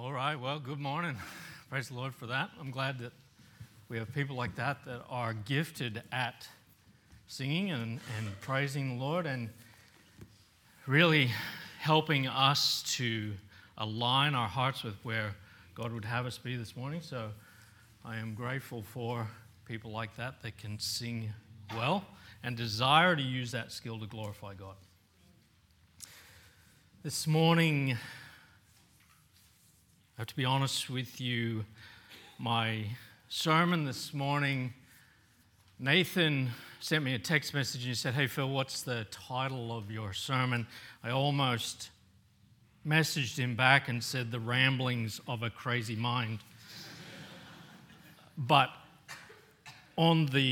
All right, well, good morning. Praise the Lord for that. I'm glad that we have people like that that are gifted at singing and, and praising the Lord and really helping us to align our hearts with where God would have us be this morning. So I am grateful for people like that that can sing well and desire to use that skill to glorify God. This morning, I have to be honest with you. My sermon this morning, Nathan sent me a text message and he said, Hey, Phil, what's the title of your sermon? I almost messaged him back and said, The Ramblings of a Crazy Mind. but on the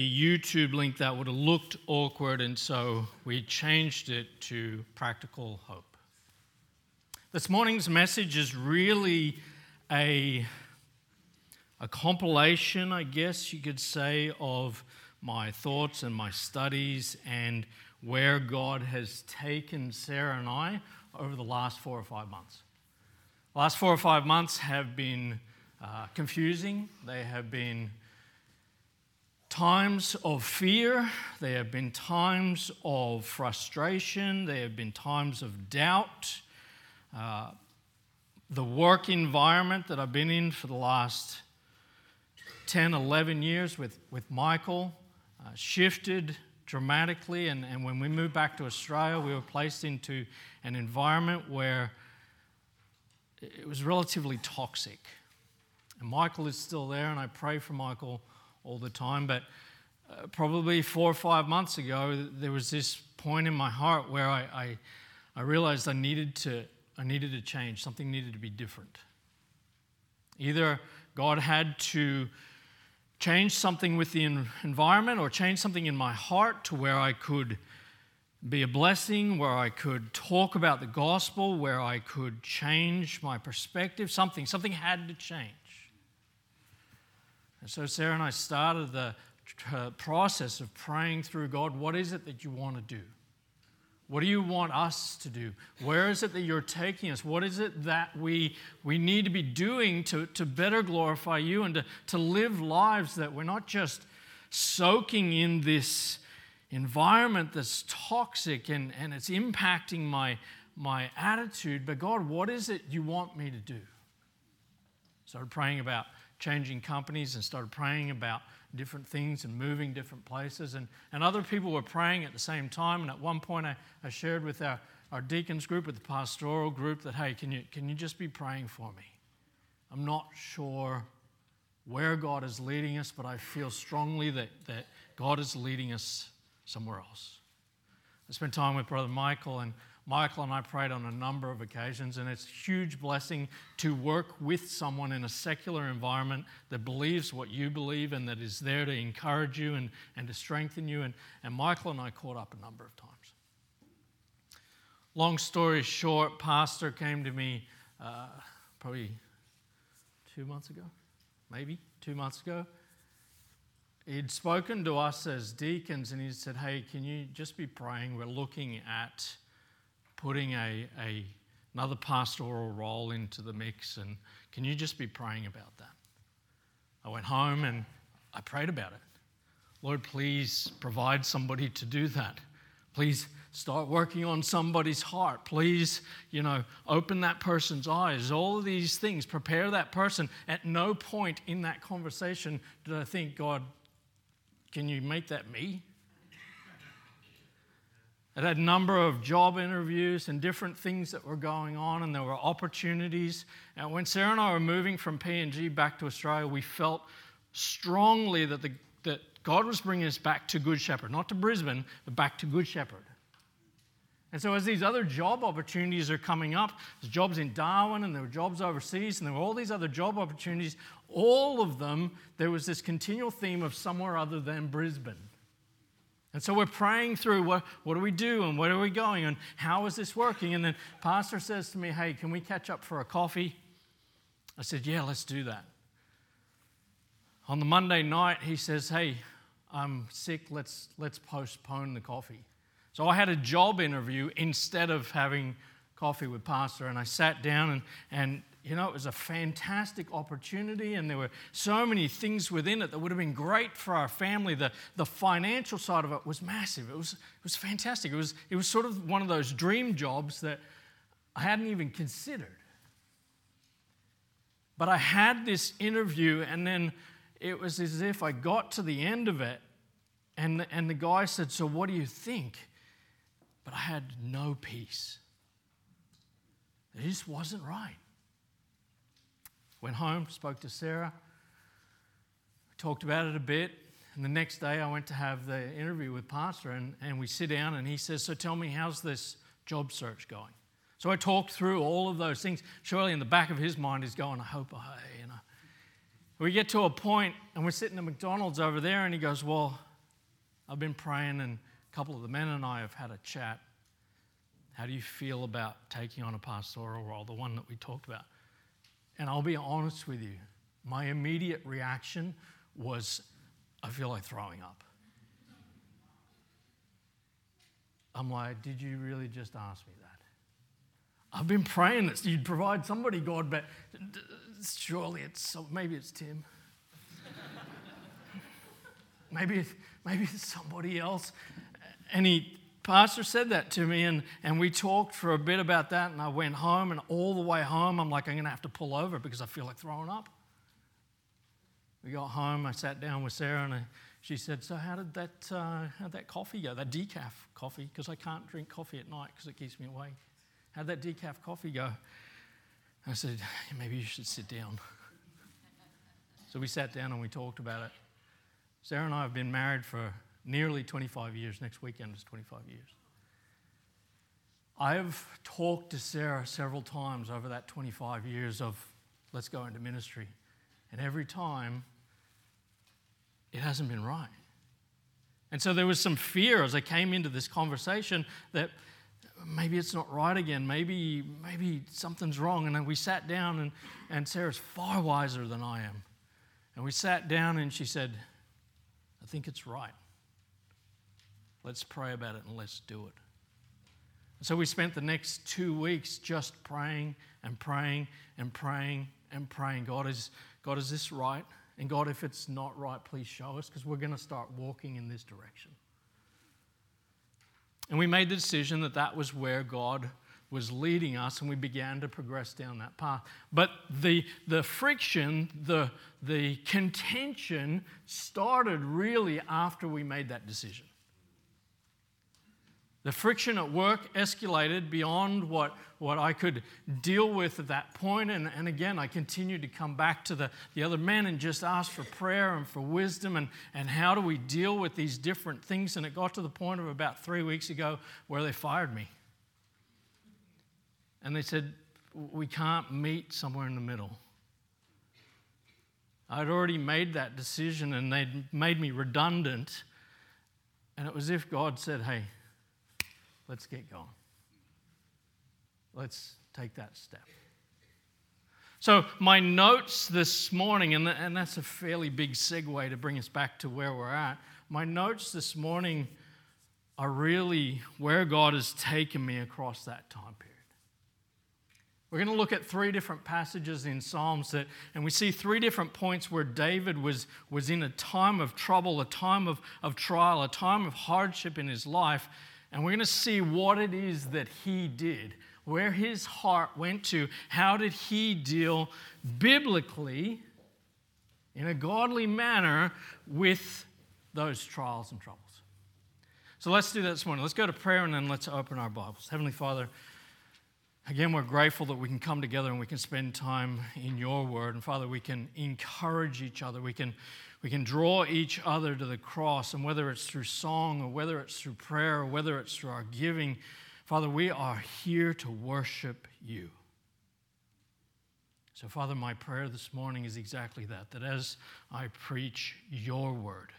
YouTube link, that would have looked awkward, and so we changed it to Practical Hope. This morning's message is really a, a compilation, I guess you could say, of my thoughts and my studies and where God has taken Sarah and I over the last four or five months. The last four or five months have been uh, confusing. They have been times of fear. They have been times of frustration. They have been times of doubt. Uh, the work environment that I've been in for the last 10, 11 years with, with Michael uh, shifted dramatically. And, and when we moved back to Australia, we were placed into an environment where it was relatively toxic. And Michael is still there, and I pray for Michael all the time. But uh, probably four or five months ago, there was this point in my heart where I, I, I realized I needed to I needed to change. Something needed to be different. Either God had to change something with the environment or change something in my heart to where I could be a blessing, where I could talk about the gospel, where I could change my perspective. Something, something had to change. And so Sarah and I started the uh, process of praying through God, what is it that you want to do? What do you want us to do? Where is it that you're taking us? What is it that we, we need to be doing to, to better glorify you and to, to live lives that we're not just soaking in this environment that's toxic and, and it's impacting my, my attitude, but God, what is it you want me to do? Started praying about changing companies and started praying about different things and moving different places. And, and other people were praying at the same time. And at one point, I, I shared with our, our deacons group, with the pastoral group, that, hey, can you, can you just be praying for me? I'm not sure where God is leading us, but I feel strongly that, that God is leading us somewhere else. I spent time with Brother Michael, and Michael and I prayed on a number of occasions, and it's a huge blessing to work with someone in a secular environment that believes what you believe and that is there to encourage you and, and to strengthen you. And, and Michael and I caught up a number of times. Long story short, Pastor came to me uh, probably two months ago, maybe two months ago. He'd spoken to us as deacons and he said, Hey, can you just be praying? We're looking at putting a, a, another pastoral role into the mix, and can you just be praying about that? I went home and I prayed about it. Lord, please provide somebody to do that. Please start working on somebody's heart. Please, you know, open that person's eyes. All of these things, prepare that person. At no point in that conversation did I think, God, can you make that me? I had a number of job interviews and different things that were going on, and there were opportunities. And when Sarah and I were moving from PNG back to Australia, we felt strongly that, the, that God was bringing us back to Good Shepherd, not to Brisbane, but back to Good Shepherd. And so, as these other job opportunities are coming up, there's jobs in Darwin and there were jobs overseas, and there were all these other job opportunities. All of them, there was this continual theme of somewhere other than Brisbane. And so we're praying through what, what do we do and where are we going and how is this working? And then Pastor says to me, Hey, can we catch up for a coffee? I said, Yeah, let's do that. On the Monday night, he says, Hey, I'm sick, let's, let's postpone the coffee. So I had a job interview instead of having coffee with Pastor, and I sat down and, and you know, it was a fantastic opportunity, and there were so many things within it that would have been great for our family. The, the financial side of it was massive. It was, it was fantastic. It was, it was sort of one of those dream jobs that I hadn't even considered. But I had this interview, and then it was as if I got to the end of it, and and the guy said, So, what do you think? But I had no peace. It just wasn't right. Went home, spoke to Sarah, talked about it a bit, and the next day I went to have the interview with Pastor, and, and we sit down, and he says, So tell me, how's this job search going? So I talked through all of those things. Surely in the back of his mind, he's going, I hope I, you know. We get to a point, and we're sitting at McDonald's over there, and he goes, Well, I've been praying, and a couple of the men and I have had a chat. How do you feel about taking on a pastoral role, the one that we talked about? And I'll be honest with you, my immediate reaction was, I feel like throwing up. I'm like, did you really just ask me that? I've been praying that you'd provide somebody, God, but surely it's maybe it's Tim. maybe, maybe it's somebody else. And he, pastor said that to me, and, and we talked for a bit about that. And I went home, and all the way home, I'm like, I'm going to have to pull over because I feel like throwing up. We got home, I sat down with Sarah, and I, she said, So, how did that, uh, how that coffee go? That decaf coffee, because I can't drink coffee at night because it keeps me awake. How'd that decaf coffee go? I said, Maybe you should sit down. so we sat down and we talked about it. Sarah and I have been married for nearly 25 years. Next weekend is 25 years. I've talked to Sarah several times over that 25 years of let's go into ministry. And every time, it hasn't been right. And so there was some fear as I came into this conversation that maybe it's not right again. Maybe, maybe something's wrong. And then we sat down, and, and Sarah's far wiser than I am. And we sat down, and she said, I think it's right. Let's pray about it and let's do it. So we spent the next two weeks just praying and praying and praying and praying. God, is, God, is this right? And God, if it's not right, please show us because we're going to start walking in this direction. And we made the decision that that was where God was leading us, and we began to progress down that path. But the, the friction, the, the contention started really after we made that decision. The friction at work escalated beyond what, what I could deal with at that point. And, and again, I continued to come back to the, the other men and just ask for prayer and for wisdom and, and how do we deal with these different things. And it got to the point of about three weeks ago where they fired me. And they said, We can't meet somewhere in the middle. I'd already made that decision and they'd made me redundant. And it was if God said, Hey, Let's get going. Let's take that step. So, my notes this morning, and, and that's a fairly big segue to bring us back to where we're at. My notes this morning are really where God has taken me across that time period. We're going to look at three different passages in Psalms that, and we see three different points where David was, was in a time of trouble, a time of, of trial, a time of hardship in his life, and we're going to see what it is that he did, where his heart went to. How did he deal biblically, in a godly manner, with those trials and troubles? So let's do that this morning. Let's go to prayer and then let's open our Bibles. Heavenly Father, Again, we're grateful that we can come together and we can spend time in your word. And Father, we can encourage each other. We can we can draw each other to the cross, and whether it's through song or whether it's through prayer or whether it's through our giving, Father, we are here to worship you. So, Father, my prayer this morning is exactly that that as I preach your word,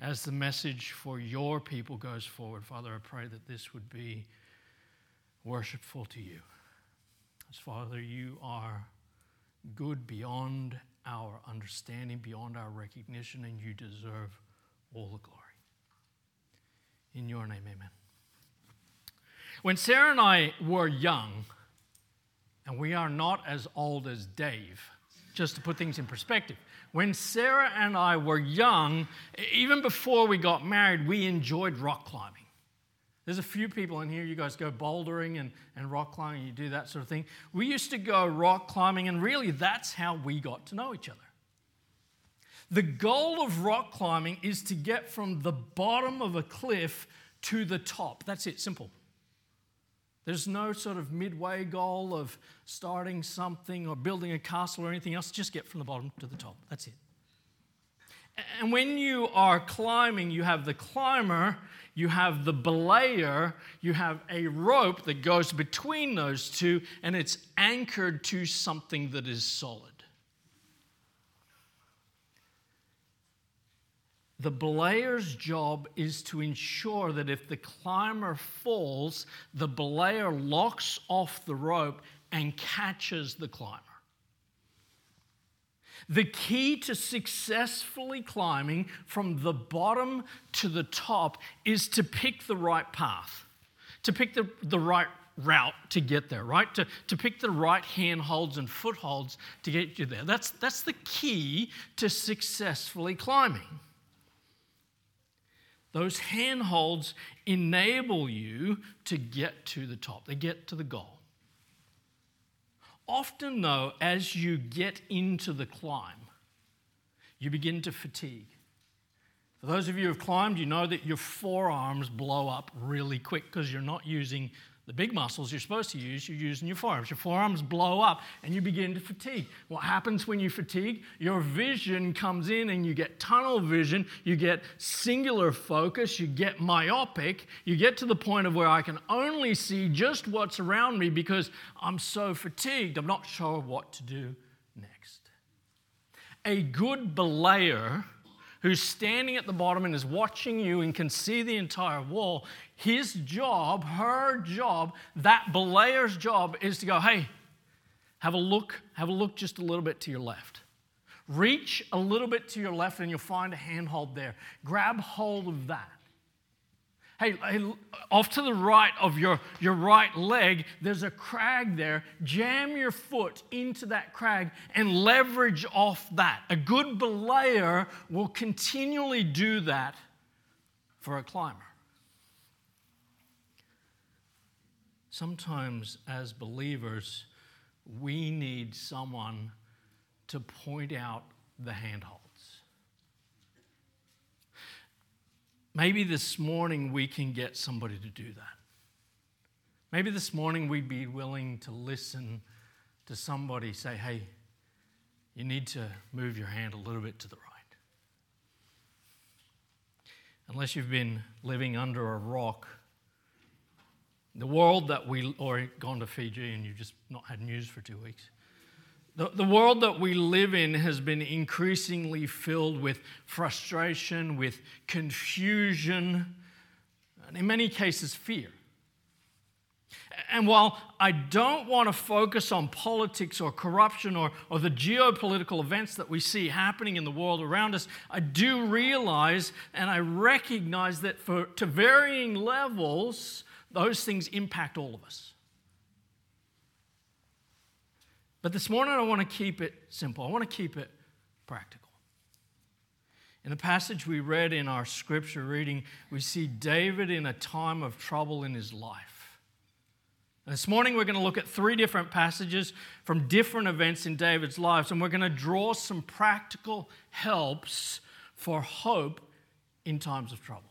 as the message for your people goes forward, Father, I pray that this would be worshipful to you. As Father, you are good beyond our understanding, beyond our recognition, and you deserve all the glory. In your name, amen. When Sarah and I were young, And we are not as old as Dave, just to put things in perspective. When Sarah and I were young, even before we got married, we enjoyed rock climbing. There's a few people in here, you guys go bouldering and, and rock climbing, you do that sort of thing. We used to go rock climbing, and really that's how we got to know each other. The goal of rock climbing is to get from the bottom of a cliff to the top. That's it, simple. There's no sort of midway goal of starting something or building a castle or anything else. Just get from the bottom to the top. That's it. And when you are climbing, you have the climber, you have the belayer, you have a rope that goes between those two, and it's anchored to something that is solid. The belayer's job is to ensure that if the climber falls, the belayer locks off the rope and catches the climber. The key to successfully climbing from the bottom to the top is to pick the right path, to pick the, the right route to get there, right? To, to pick the right handholds and footholds to get you there. That's, that's the key to successfully climbing. Those handholds enable you to get to the top, they get to the goal. Often, though, as you get into the climb, you begin to fatigue. For those of you who have climbed, you know that your forearms blow up really quick because you're not using the big muscles you're supposed to use, you're using your forearms. Your forearms blow up and you begin to fatigue. What happens when you fatigue? Your vision comes in and you get tunnel vision, you get singular focus, you get myopic, you get to the point of where I can only see just what's around me because I'm so fatigued. I'm not sure what to do next. A good belayer who's standing at the bottom and is watching you and can see the entire wall, his job, her job, that belayer's job is to go, hey, have a look, have a look just a little bit to your left. Reach a little bit to your left and you'll find a handhold there. Grab hold of that. Hey, hey, off to the right of your, your right leg, there's a crag there. Jam your foot into that crag and leverage off that. A good belayer will continually do that for a climber. Sometimes, as believers, we need someone to point out the handhold. Maybe this morning we can get somebody to do that. Maybe this morning we'd be willing to listen to somebody say, hey, you need to move your hand a little bit to the right. Unless you've been living under a rock, the world that we, or gone to Fiji and you've just not had news for two weeks. The, the world that we live in has been increasingly filled with frustration, with confusion, and in many cases, fear. And while I don't want to focus on politics or corruption or, or the geopolitical events that we see happening in the world around us, I do realize and I recognize that for, to varying levels, those things impact all of us. But this morning, I want to keep it simple. I want to keep it practical. In the passage we read in our scripture reading, we see David in a time of trouble in his life. And this morning, we're going to look at three different passages from different events in David's life, and we're going to draw some practical helps for hope in times of trouble.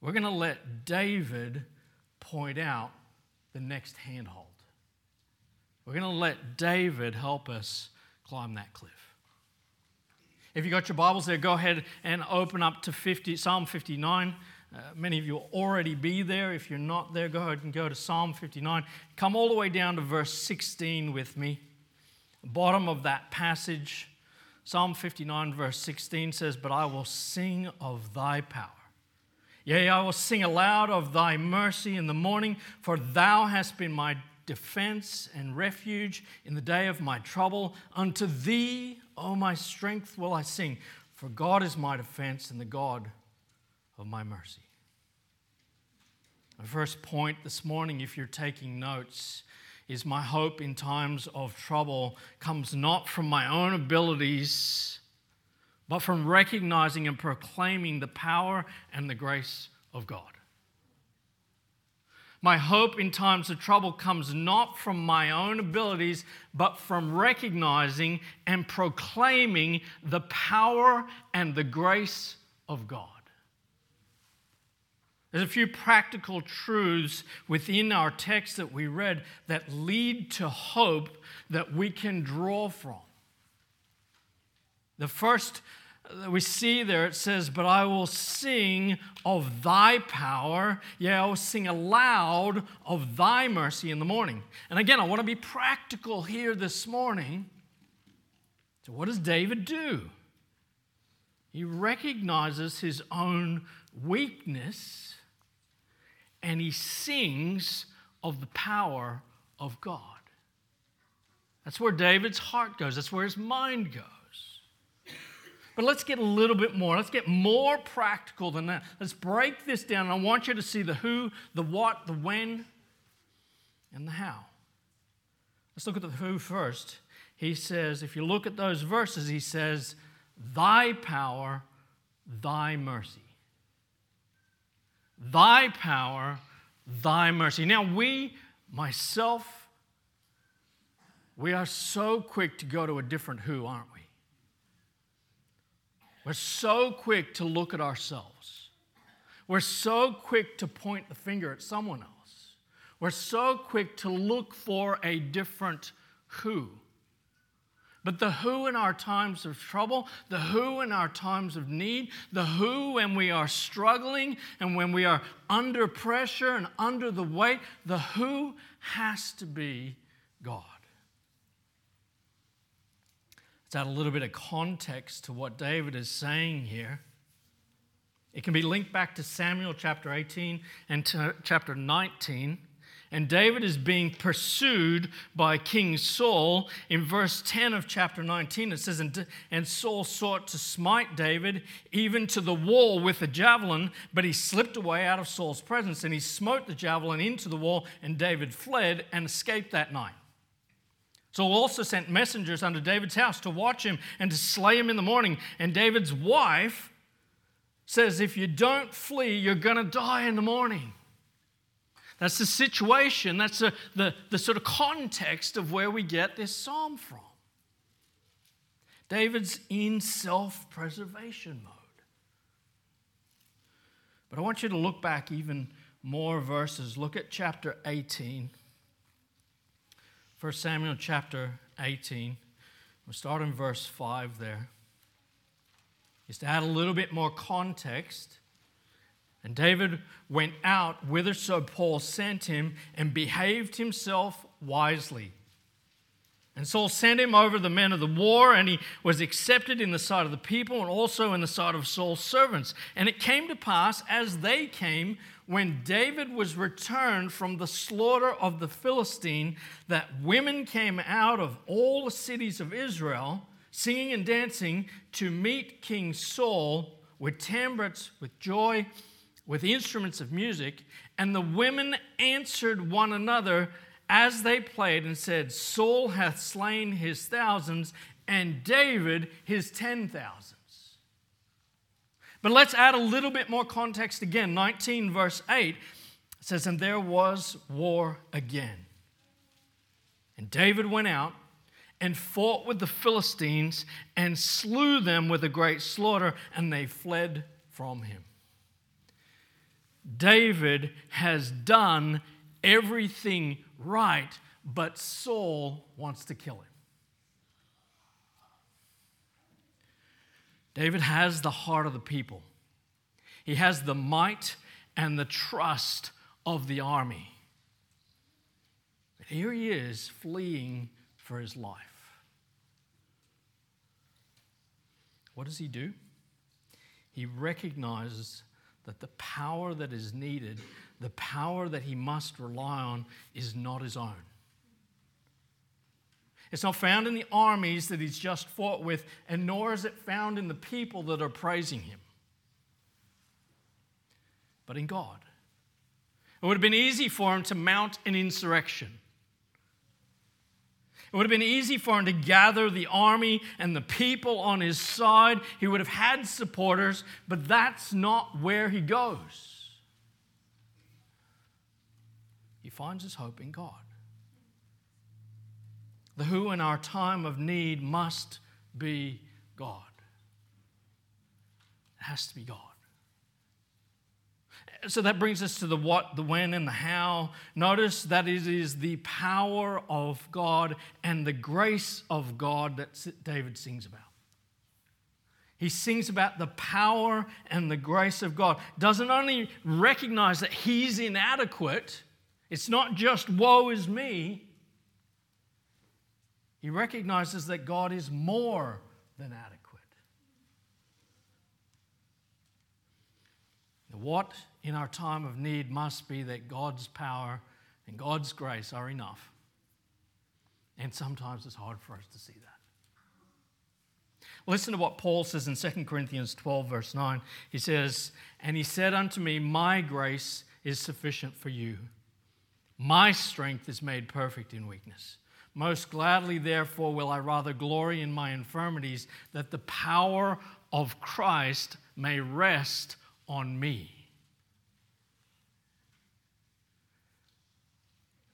We're going to let David point out the next handhold. We're going to let David help us climb that cliff. If you got your Bibles there, go ahead and open up to 50, Psalm 59. Uh, many of you will already be there. If you're not there, go ahead and go to Psalm 59. Come all the way down to verse 16 with me. bottom of that passage, Psalm 59, verse 16 says, But I will sing of thy power. Yea, I will sing aloud of thy mercy in the morning, for thou hast been my defense and refuge in the day of my trouble. Unto thee, O my strength, will I sing, for God is my defense and the God of my mercy. My first point this morning, if you're taking notes, is my hope in times of trouble comes not from my own abilities, but from recognizing and proclaiming the power and the grace of God. My hope in times of trouble comes not from my own abilities, but from recognizing and proclaiming the power and the grace of God. There's a few practical truths within our text that we read that lead to hope that we can draw from. The first we see there, it says, But I will sing of thy power. Yeah, I will sing aloud of thy mercy in the morning. And again, I want to be practical here this morning. So, what does David do? He recognizes his own weakness and he sings of the power of God. That's where David's heart goes, that's where his mind goes. But let's get a little bit more. Let's get more practical than that. Let's break this down. I want you to see the who, the what, the when, and the how. Let's look at the who first. He says, if you look at those verses, he says, Thy power, thy mercy. Thy power, thy mercy. Now, we, myself, we are so quick to go to a different who, aren't we? We're so quick to look at ourselves. We're so quick to point the finger at someone else. We're so quick to look for a different who. But the who in our times of trouble, the who in our times of need, the who when we are struggling and when we are under pressure and under the weight, the who has to be God. Let's add a little bit of context to what David is saying here. It can be linked back to Samuel chapter 18 and to chapter 19. And David is being pursued by King Saul. In verse 10 of chapter 19, it says, And Saul sought to smite David even to the wall with a javelin, but he slipped away out of Saul's presence, and he smote the javelin into the wall, and David fled and escaped that night. Saul also sent messengers unto David's house to watch him and to slay him in the morning. And David's wife says, If you don't flee, you're going to die in the morning. That's the situation, that's the, the, the sort of context of where we get this psalm from. David's in self preservation mode. But I want you to look back even more verses. Look at chapter 18. 1 Samuel chapter 18. We'll start in verse 5 there. Just to add a little bit more context. And David went out whither so Paul sent him and behaved himself wisely. And Saul sent him over the men of the war, and he was accepted in the sight of the people and also in the sight of Saul's servants. And it came to pass, as they came, when David was returned from the slaughter of the Philistine, that women came out of all the cities of Israel, singing and dancing, to meet King Saul with timbrels, with joy, with instruments of music. And the women answered one another as they played and said, Saul hath slain his thousands, and David his ten thousands. But let's add a little bit more context again. 19, verse 8 says, And there was war again. And David went out and fought with the Philistines and slew them with a great slaughter, and they fled from him. David has done everything right, but Saul wants to kill him. David has the heart of the people, he has the might and the trust of the army. But here he is fleeing for his life. What does he do? He recognizes that the power that is needed, the power that he must rely on, is not his own. It's not found in the armies that he's just fought with, and nor is it found in the people that are praising him, but in God. It would have been easy for him to mount an insurrection. It would have been easy for him to gather the army and the people on his side. He would have had supporters, but that's not where he goes. He finds his hope in God. The who in our time of need must be God. It has to be God. So that brings us to the what, the when, and the how. Notice that it is the power of God and the grace of God that David sings about. He sings about the power and the grace of God. Doesn't only recognize that he's inadequate, it's not just woe is me. He recognizes that God is more than adequate. What in our time of need must be that God's power and God's grace are enough. And sometimes it's hard for us to see that. Listen to what Paul says in 2 Corinthians 12, verse 9. He says, And he said unto me, My grace is sufficient for you. My strength is made perfect in weakness. Most gladly, therefore, will I rather glory in my infirmities, that the power of Christ may rest on me.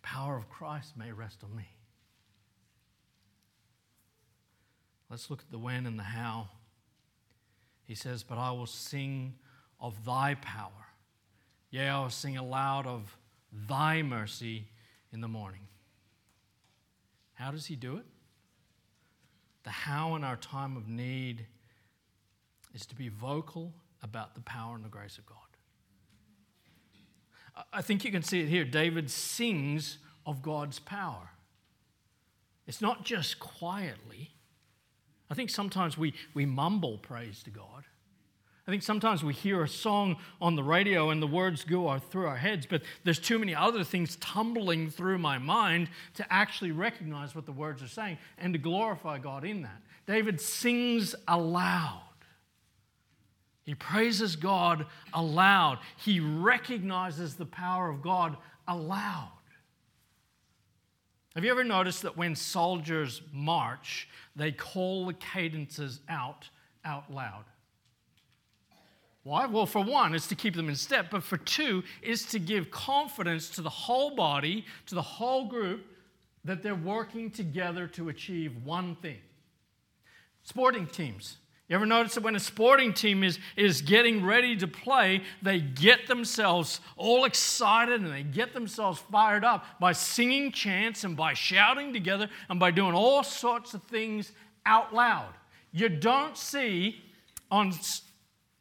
Power of Christ may rest on me. Let's look at the when and the how. He says, But I will sing of thy power. Yea, I will sing aloud of thy mercy in the morning. How does he do it? The how in our time of need is to be vocal about the power and the grace of God. I think you can see it here. David sings of God's power. It's not just quietly. I think sometimes we, we mumble praise to God. I think sometimes we hear a song on the radio and the words go through our heads, but there's too many other things tumbling through my mind to actually recognize what the words are saying and to glorify God in that. David sings aloud. He praises God aloud. He recognizes the power of God aloud. Have you ever noticed that when soldiers march, they call the cadences out out loud? Why? Well, for one, it's to keep them in step, but for two, is to give confidence to the whole body, to the whole group, that they're working together to achieve one thing. Sporting teams, you ever notice that when a sporting team is, is getting ready to play, they get themselves all excited and they get themselves fired up by singing chants and by shouting together and by doing all sorts of things out loud. You don't see on,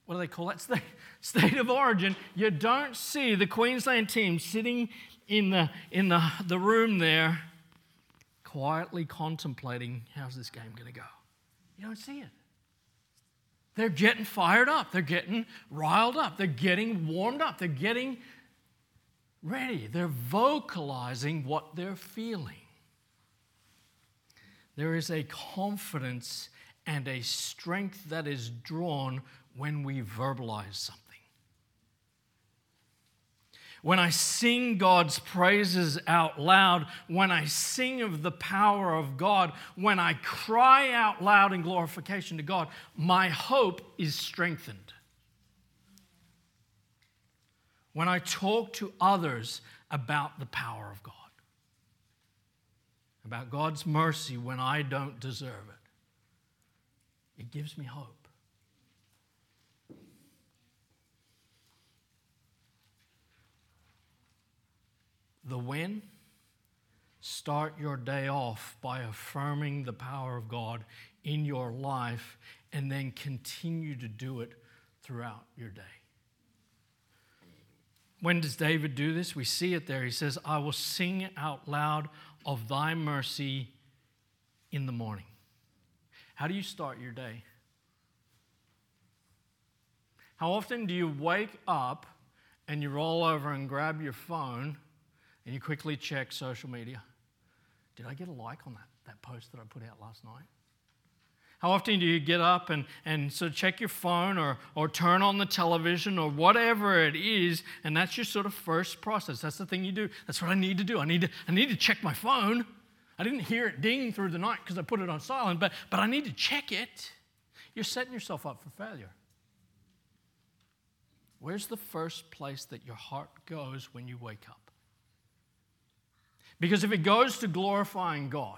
what do they call that? State, state of origin, you don't see the Queensland team sitting in the, in the, the room there quietly contemplating how's this game going to go. You don't see it. They're getting fired up. They're getting riled up. They're getting warmed up. They're getting ready. They're vocalizing what they're feeling. There is a confidence and a strength that is drawn when we verbalize something. When I sing God's praises out loud, when I sing of the power of God, when I cry out loud in glorification to God, my hope is strengthened. When I talk to others about the power of God, about God's mercy when I don't deserve it, it gives me hope. The when? Start your day off by affirming the power of God in your life and then continue to do it throughout your day. When does David do this? We see it there. He says, I will sing out loud of thy mercy in the morning. How do you start your day? How often do you wake up and you roll over and grab your phone and you quickly check social media. Did I get a like on that, that post that I put out last night? How often do you get up and, and sort of check your phone or, or turn on the television or whatever it is, and that's your sort of first process? That's the thing you do. That's what I need to do. I need to, I need to check my phone. I didn't hear it ding through the night because I put it on silent, but, but I need to check it. You're setting yourself up for failure. Where's the first place that your heart goes when you wake up? Because if it goes to glorifying God,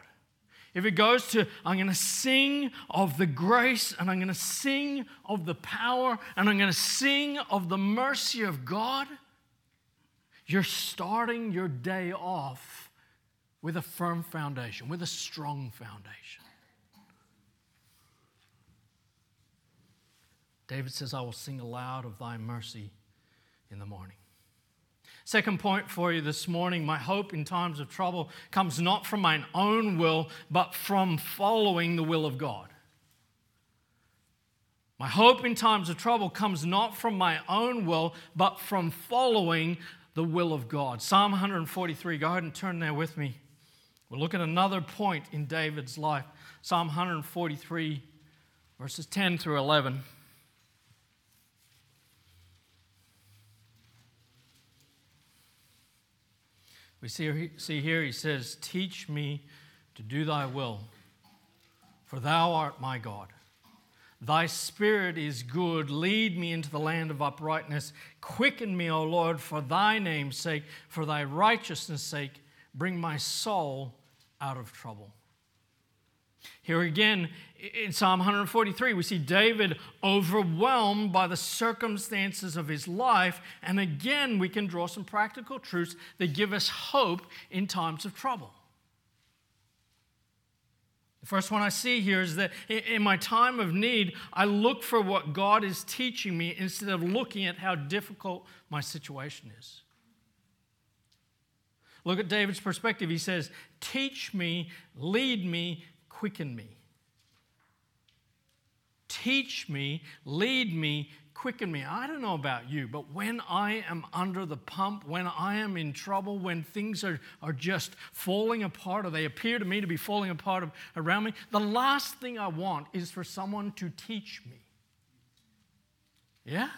if it goes to, I'm going to sing of the grace and I'm going to sing of the power and I'm going to sing of the mercy of God, you're starting your day off with a firm foundation, with a strong foundation. David says, I will sing aloud of thy mercy in the morning. Second point for you this morning my hope in times of trouble comes not from mine own will, but from following the will of God. My hope in times of trouble comes not from my own will, but from following the will of God. Psalm 143, go ahead and turn there with me. We'll look at another point in David's life. Psalm 143, verses 10 through 11. We see, see here, he says, Teach me to do thy will, for thou art my God. Thy spirit is good. Lead me into the land of uprightness. Quicken me, O Lord, for thy name's sake, for thy righteousness' sake. Bring my soul out of trouble. Here again in Psalm 143, we see David overwhelmed by the circumstances of his life. And again, we can draw some practical truths that give us hope in times of trouble. The first one I see here is that in my time of need, I look for what God is teaching me instead of looking at how difficult my situation is. Look at David's perspective. He says, Teach me, lead me, quicken me. Teach me, lead me, quicken me. I don't know about you, but when I am under the pump, when I am in trouble, when things are, are just falling apart, or they appear to me to be falling apart around me, the last thing I want is for someone to teach me. Yeah?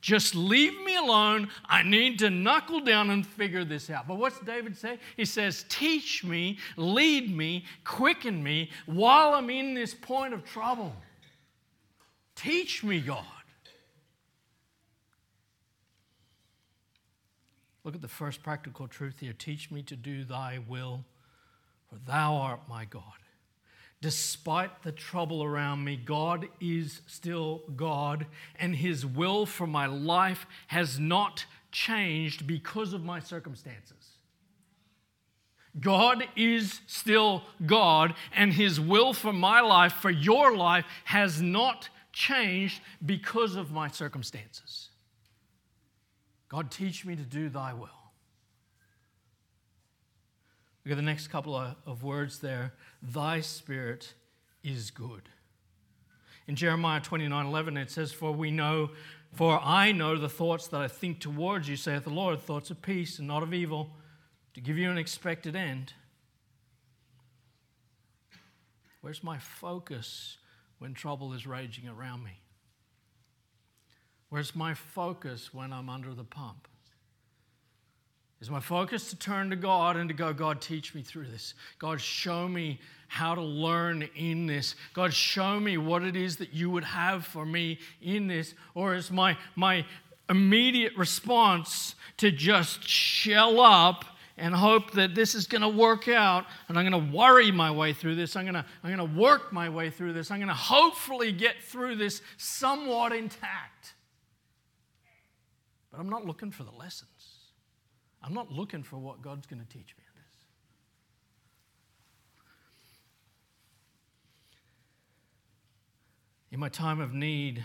Just leave me alone. I need to knuckle down and figure this out. But what's David say? He says, Teach me, lead me, quicken me while I'm in this point of trouble. Teach me, God. Look at the first practical truth here. Teach me to do thy will, for thou art my God. Despite the trouble around me, God is still God, and His will for my life has not changed because of my circumstances. God is still God, and His will for my life, for your life, has not changed because of my circumstances. God, teach me to do thy will. Look at the next couple of, words there. Thy spirit is good. In Jeremiah 29 11, it says, For we know, for I know the thoughts that I think towards you, saith the Lord, thoughts of peace and not of evil, to give you an expected end. Where's my focus when trouble is raging around me? Where's my focus when I'm under the pump? Is my focus to turn to God and to go, God, teach me through this. God, show me how to learn in this. God, show me what it is that you would have for me in this. Or is my, my immediate response to just shell up and hope that this is going to work out and I'm going to worry my way through this. I'm going to, I'm going to work my way through this. I'm going to hopefully get through this somewhat intact. But I'm not looking for the lessons. I'm not looking for what God's going to teach me in this. In my time of need,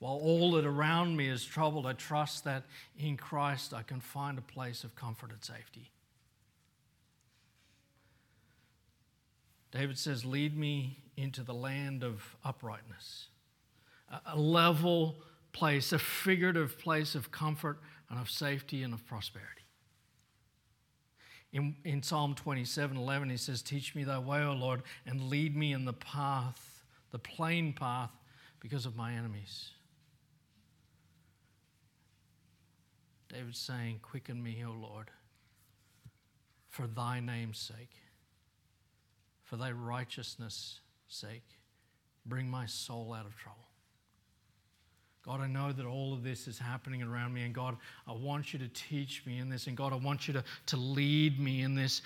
while all that around me is troubled, I trust that in Christ I can find a place of comfort and safety. David says, Lead me into the land of uprightness, a level place, a figurative place of comfort and of safety and of prosperity. In, in Psalm 27 11, he says, Teach me thy way, O Lord, and lead me in the path, the plain path, because of my enemies. David's saying, Quicken me, O Lord, for thy name's sake. For thy righteousness' sake. Bring my soul out of trouble. God, I know that all of this is happening around me, and God, I want you to teach me in this, and God, I want you to, to lead me in this.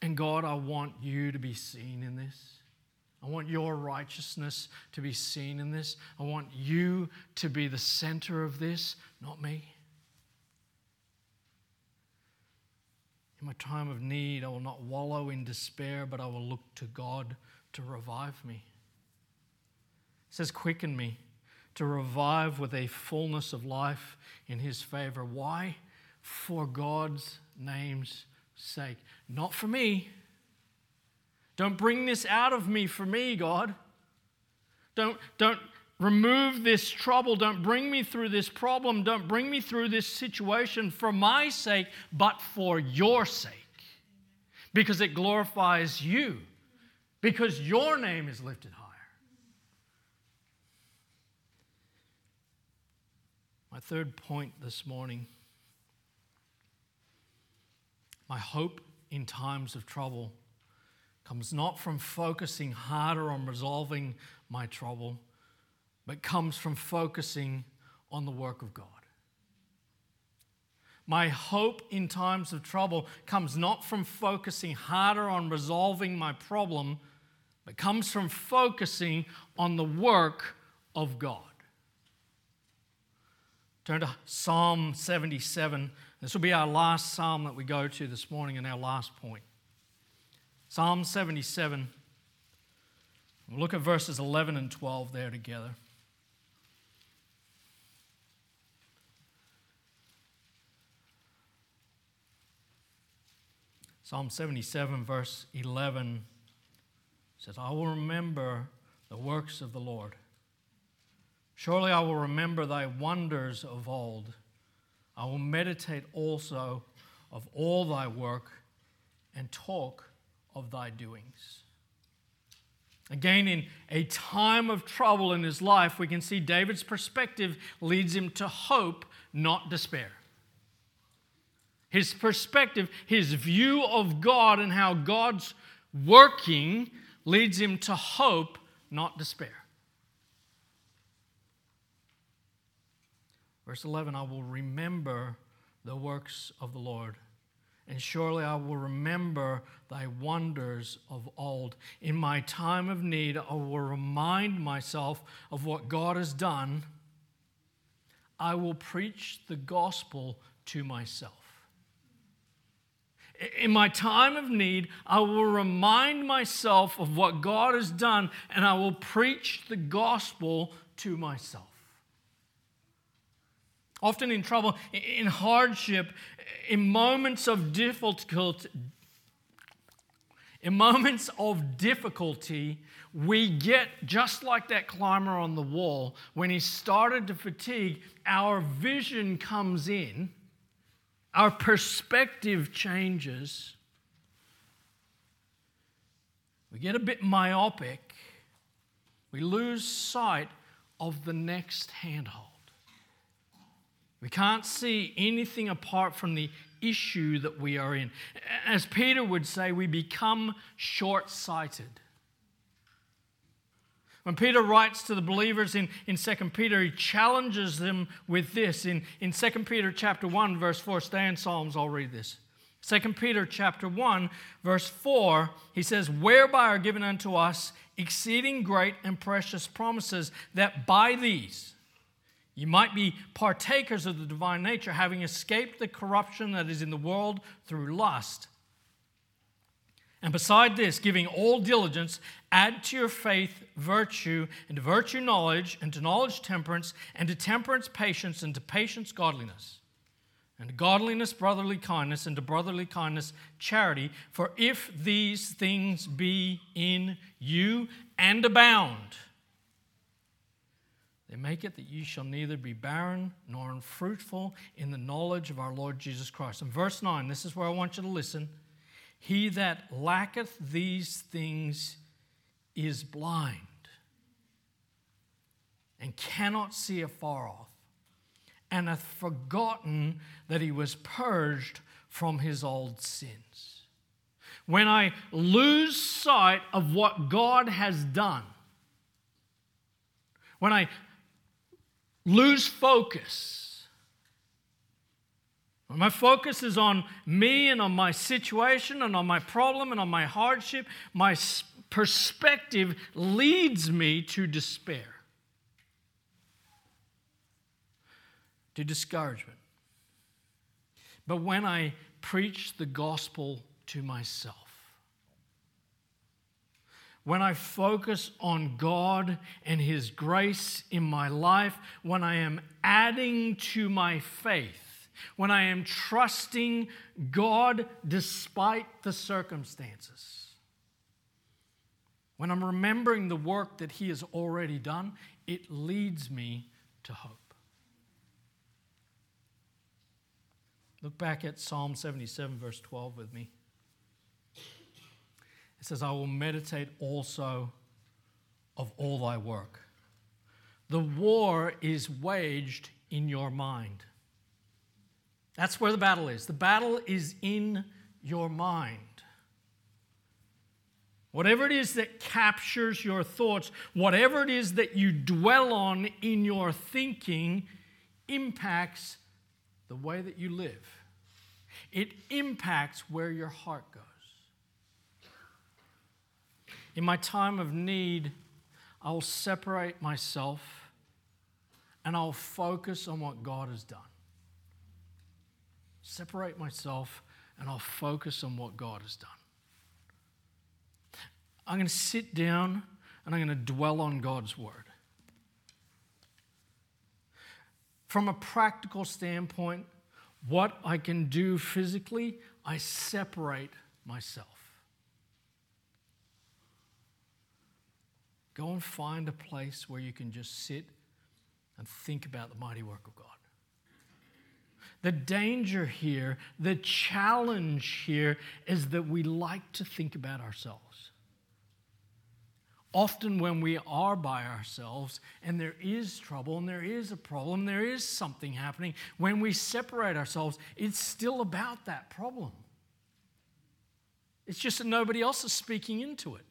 And God, I want you to be seen in this. I want your righteousness to be seen in this. I want you to be the center of this, not me. In my time of need, I will not wallow in despair, but I will look to God to revive me. It says, Quicken me to revive with a fullness of life in his favor. Why? For God's name's sake. Not for me. Don't bring this out of me for me, God. Don't, don't remove this trouble. Don't bring me through this problem. Don't bring me through this situation for my sake, but for your sake. Because it glorifies you. Because your name is lifted higher. My third point this morning my hope in times of trouble comes not from focusing harder on resolving my trouble, but comes from focusing on the work of God. My hope in times of trouble comes not from focusing harder on resolving my problem, but comes from focusing on the work of God. Turn to Psalm 77. This will be our last psalm that we go to this morning and our last point. Psalm 77. We'll look at verses 11 and 12 there together. Psalm 77, verse 11 says, I will remember the works of the Lord Surely I will remember thy wonders of old. I will meditate also of all thy work and talk of thy doings. Again, in a time of trouble in his life, we can see David's perspective leads him to hope, not despair. His perspective, his view of God and how God's working leads him to hope, not despair. Verse 11 I will remember the works of the Lord, and surely I will remember thy wonders of old. In my time of need, I will remind myself of what God has done. I will preach the gospel to myself. In my time of need, I will remind myself of what God has done, and I will preach the gospel to myself often in trouble, in hardship, in moments of difficulty. In moments of difficulty, we get just like that climber on the wall. When he started to fatigue, our vision comes in, our perspective changes. We get a bit myopic, we lose sight of the next handhold. We can't see anything apart from the issue that we are in. As Peter would say, we become short sighted. When Peter writes to the believers in, in 2 Peter, he challenges them with this. In, in 2 Peter chapter 1, verse 4, stay in Psalms, I'll read this. 2 Peter chapter 1, verse 4, he says, Whereby are given unto us exceeding great and precious promises, that by these, you might be partakers of the divine nature, having escaped the corruption that is in the world through lust. And beside this, giving all diligence, add to your faith virtue, and to virtue knowledge, and to knowledge temperance, and to temperance patience, and to patience godliness, and to godliness brotherly kindness, and to brotherly kindness charity. For if these things be in you and abound, they make it that you shall neither be barren nor unfruitful in the knowledge of our Lord Jesus Christ. In verse 9, this is where I want you to listen. He that lacketh these things is blind and cannot see afar off, and hath forgotten that he was purged from his old sins. when I lose sight of what God has done, when I lose focus, my focus is on me and on my situation and on my problem and on my hardship, my perspective leads me to despair, to discouragement. But when I preach the gospel to myself, when I focus on God and His grace in my life, when I am adding to my faith, when I am trusting God despite the circumstances, when I'm remembering the work that He has already done, it leads me to hope. Look back at Psalm 77, verse 12 with me. It says, I will meditate also of all thy work. The war is waged in your mind. That's where the battle is. The battle is in your mind. Whatever it is that captures your thoughts, whatever it is that you dwell on in your thinking, impacts the way that you live. It impacts where your heart goes. In my time of need, I'll separate myself and I'll focus on what God has done. Separate myself and I'll focus on what God has done. I'm going to sit down and I'm going to dwell on God's word. From a practical standpoint, what I can do physically, I separate myself. Go and find a place where you can just sit and think about the mighty work of God. The danger here, the challenge here, is that we like to think about ourselves. Often, when we are by ourselves and there is trouble and there is a problem, there is something happening, when we separate ourselves, it's still about that problem. It's just that nobody else is speaking into it.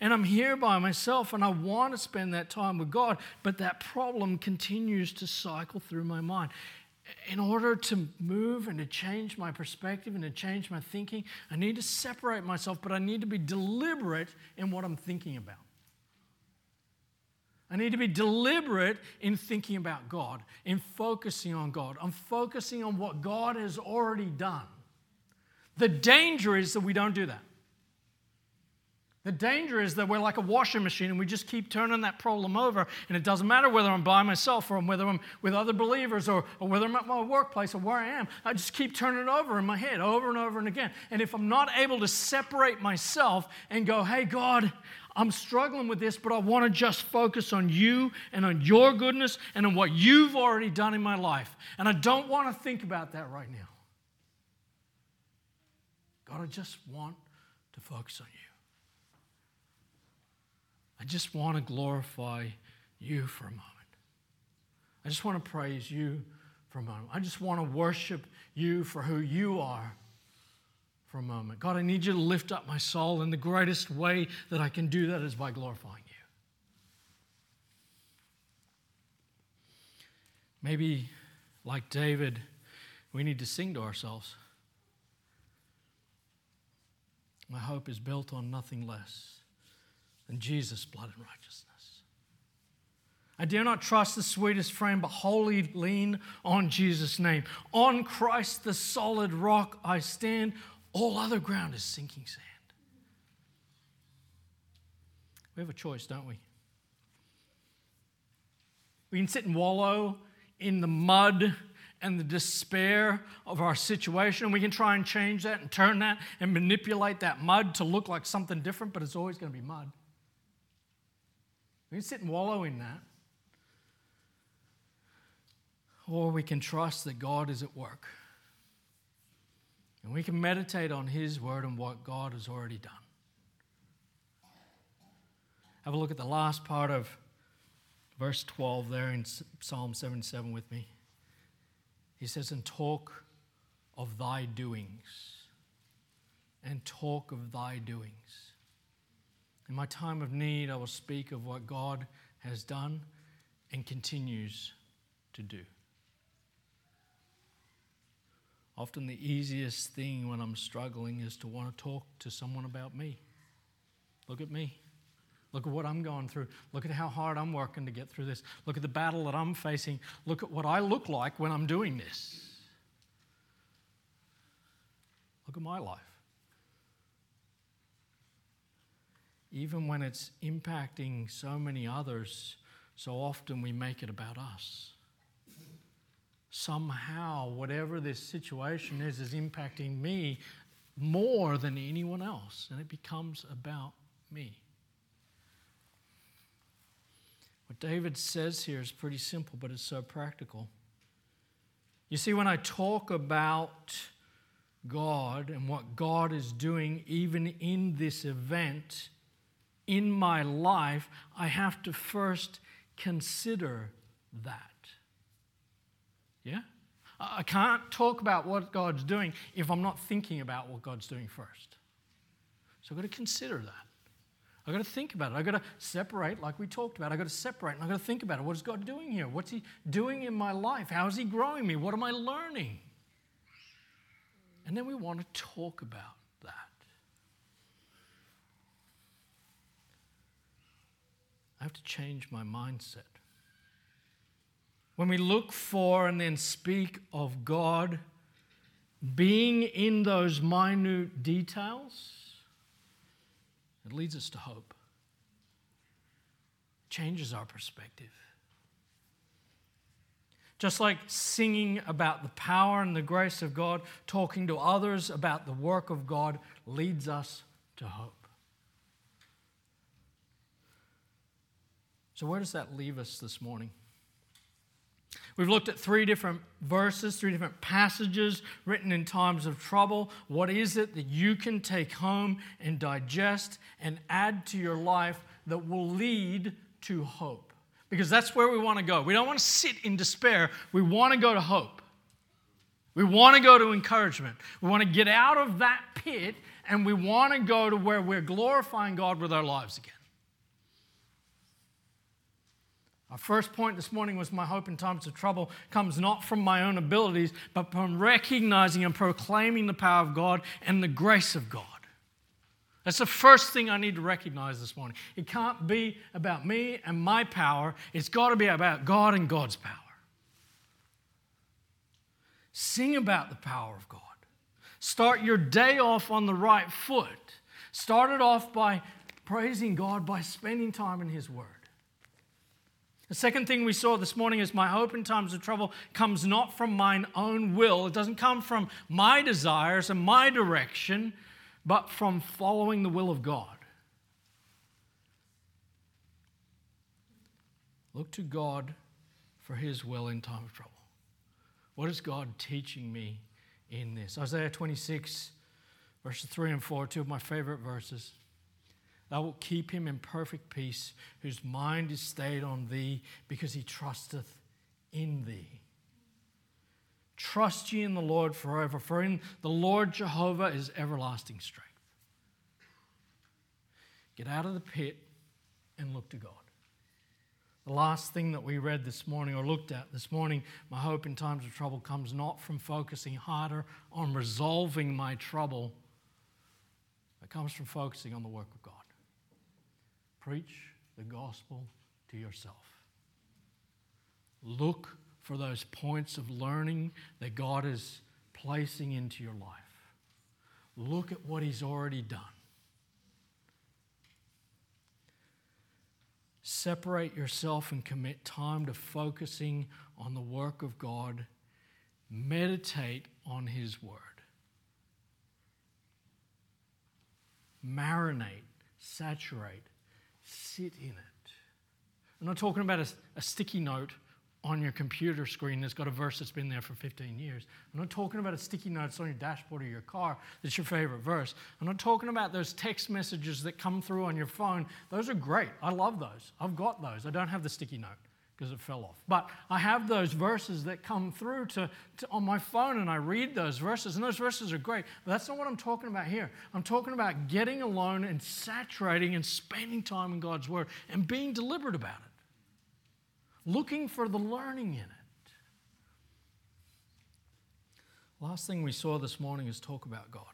And I'm here by myself and I want to spend that time with God, but that problem continues to cycle through my mind in order to move and to change my perspective and to change my thinking, I need to separate myself, but I need to be deliberate in what I'm thinking about. I need to be deliberate in thinking about God, in focusing on God. I'm focusing on what God has already done. The danger is that we don't do that. The danger is that we're like a washing machine and we just keep turning that problem over. And it doesn't matter whether I'm by myself or whether I'm with other believers or, or whether I'm at my workplace or where I am. I just keep turning it over in my head over and over and again. And if I'm not able to separate myself and go, hey, God, I'm struggling with this, but I want to just focus on you and on your goodness and on what you've already done in my life. And I don't want to think about that right now. God, I just want to focus on you. I just want to glorify you for a moment. I just want to praise you for a moment. I just want to worship you for who you are for a moment. God, I need you to lift up my soul, and the greatest way that I can do that is by glorifying you. Maybe, like David, we need to sing to ourselves. My hope is built on nothing less than Jesus' blood and righteousness. I dare not trust the sweetest frame, but wholly lean on Jesus' name. On Christ, the solid rock, I stand. All other ground is sinking sand. We have a choice, don't we? We can sit and wallow in the mud and the despair of our situation, we can try and change that and turn that and manipulate that mud to look like something different, but it's always going to be mud. We can sit and wallow in that. Or we can trust that God is at work. And we can meditate on His word and what God has already done. Have a look at the last part of verse 12 there in Psalm 77 with me. He says, And talk of thy doings and talk of thy doings. In my time of need, I will speak of what God has done and continues to do. Often, the easiest thing when I'm struggling is to want to talk to someone about me. Look at me. Look at what I'm going through. Look at how hard I'm working to get through this. Look at the battle that I'm facing. Look at what I look like when I'm doing this. Look at my life. Even when it's impacting so many others, so often we make it about us. Somehow, whatever this situation is, is impacting me more than anyone else, and it becomes about me. What David says here is pretty simple, but it's so practical. You see, when I talk about God and what God is doing, even in this event in my life, I have to first consider that. Yeah? I can't talk about what God's doing if I'm not thinking about what God's doing first. So I've got to consider that. I've got to think about it. I've got to separate, like we talked about. I've got to separate and I've got to think about it. What is God doing here? What's He doing in my life? How is He growing me? What am I learning? And then we want to talk about that. I have to change my mindset. When we look for and then speak of God being in those minute details, it leads us to hope, changes our perspective. Just like singing about the power and the grace of God, talking to others about the work of God leads us to hope. So, where does that leave us this morning? We've looked at three different verses, three different passages written in times of trouble. What is it that you can take home and digest and add to your life that will lead to hope? Because that's where we want to go. We don't want to sit in despair, we want to go to hope. We want to go to encouragement. We want to get out of that pit and we want to go to where we're glorifying God with our lives again. Our first point this morning was my hope in times of trouble comes not from my own abilities, but from recognizing and proclaiming the power of God and the grace of God. That's the first thing I need to recognize this morning. It can't be about me and my power, it's got to be about God and God's power. Sing about the power of God. Start your day off on the right foot. Start it off by praising God by spending time in His Word. The second thing we saw this morning is my hope in times of trouble comes not from mine own will. It doesn't come from my desires and my direction, but from following the will of God. Look to God for his will in time of trouble. What is God teaching me in this? Isaiah 26, verses 3 and 4, two of my favorite verses. Thou wilt keep him in perfect peace, whose mind is stayed on thee, because he trusteth in thee. Trust ye in the Lord forever, for in the Lord Jehovah is everlasting strength. Get out of the pit and look to God. The last thing that we read this morning or looked at this morning, my hope in times of trouble comes not from focusing harder on resolving my trouble, it comes from focusing on the work of. Preach the gospel to yourself. Look for those points of learning that God is placing into your life. Look at what He's already done. Separate yourself and commit time to focusing on the work of God. Meditate on His Word. Marinate, saturate, sit in it. I'm not talking about a, a sticky note on your computer screen that's got a verse that's been there for 15 years. I'm not talking about a sticky note that's on your dashboard of your car that's your favorite verse. I'm not talking about those text messages that come through on your phone. Those are great. I love those. I've got those. I don't have the sticky note because it fell off. But I have those verses that come through to, to, on my phone and I read those verses, and those verses are great. But that's not what I'm talking about here. I'm talking about getting alone and saturating and spending time in God's Word and being deliberate about it, looking for the learning in it. Last thing we saw this morning is talk about God.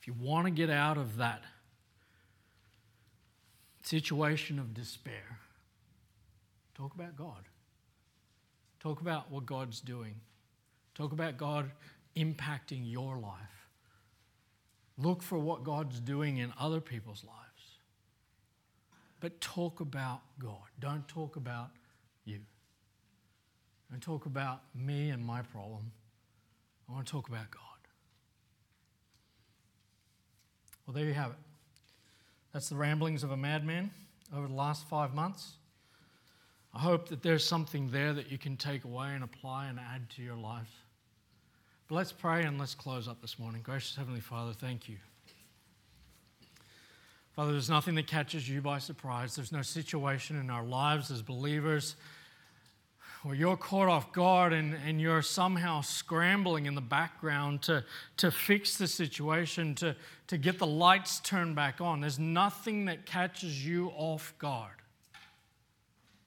If you want to get out of that situation of despair, talk about God. Talk about what God's doing. Talk about God impacting your life. Look for what God's doing in other people's lives. But talk about God. Don't talk about you. Don't talk about me and my problem. I want to talk about God. Well, there you have it. That's the ramblings of a madman over the last five months. I hope that there's something there that you can take away and apply and add to your life. But let's pray and let's close up this morning. Gracious Heavenly Father, thank you. Father, there's nothing that catches you by surprise. There's no situation in our lives as believers where you're caught off guard and, and you're somehow scrambling in the background to, to fix the situation, to, to get the lights turned back on. There's nothing that catches you off guard.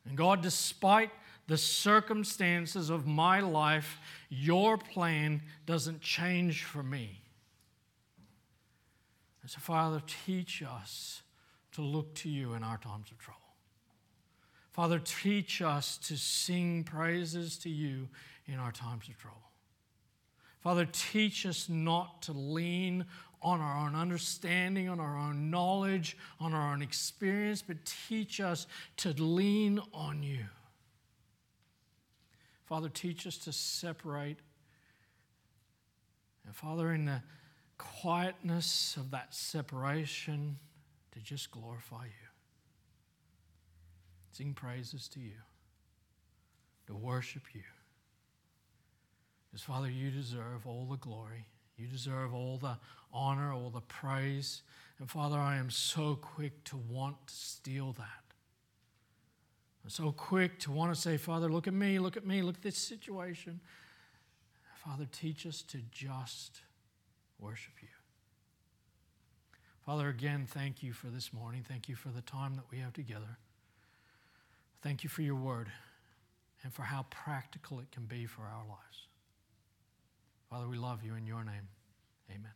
And God, despite the circumstances of my life, your plan doesn't change for me. And so, Father, teach us to look to you in our times of trouble. Father, teach us to sing praises to you in our times of trouble. Father, teach us not to lean on our own understanding, on our own knowledge, on our own experience, but teach us to lean on you. Father, teach us to separate. And Father, in the quietness of that separation, to just glorify you sing praises to you, to worship you. Because, Father, you deserve all the glory, you deserve all the honor, all the praise. And, Father, I am so quick to want to steal that. I'm so quick to want to say, Father, look at me, look at me, look at this situation. Father, teach us to just worship you. Father, again, thank you for this morning. Thank you for the time that we have together. Thank you for your word and for how practical it can be for our lives. Father, we love you in your name. Amen.